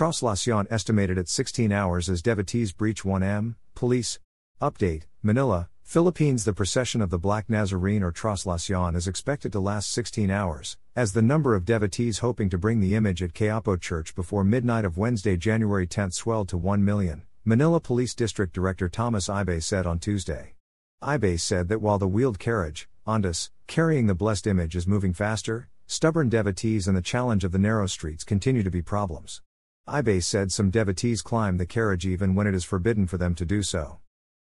Traslacion estimated at 16 hours as devotees breach 1M. Police. Update Manila, Philippines. The procession of the Black Nazarene or Traslacion is expected to last 16 hours, as the number of devotees hoping to bring the image at Quiapo Church before midnight of Wednesday, January 10 swelled to 1 million, Manila Police District Director Thomas Ibay said on Tuesday. Ibay said that while the wheeled carriage, Andas, carrying the blessed image is moving faster, stubborn devotees and the challenge of the narrow streets continue to be problems. Ibay said some devotees climb the carriage even when it is forbidden for them to do so.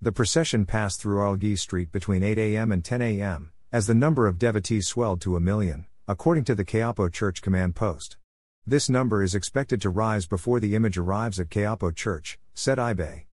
The procession passed through Arlegui Street between 8 a.m. and 10 a.m., as the number of devotees swelled to a million, according to the Quiapo Church Command Post. This number is expected to rise before the image arrives at Quiapo Church, said Ibay.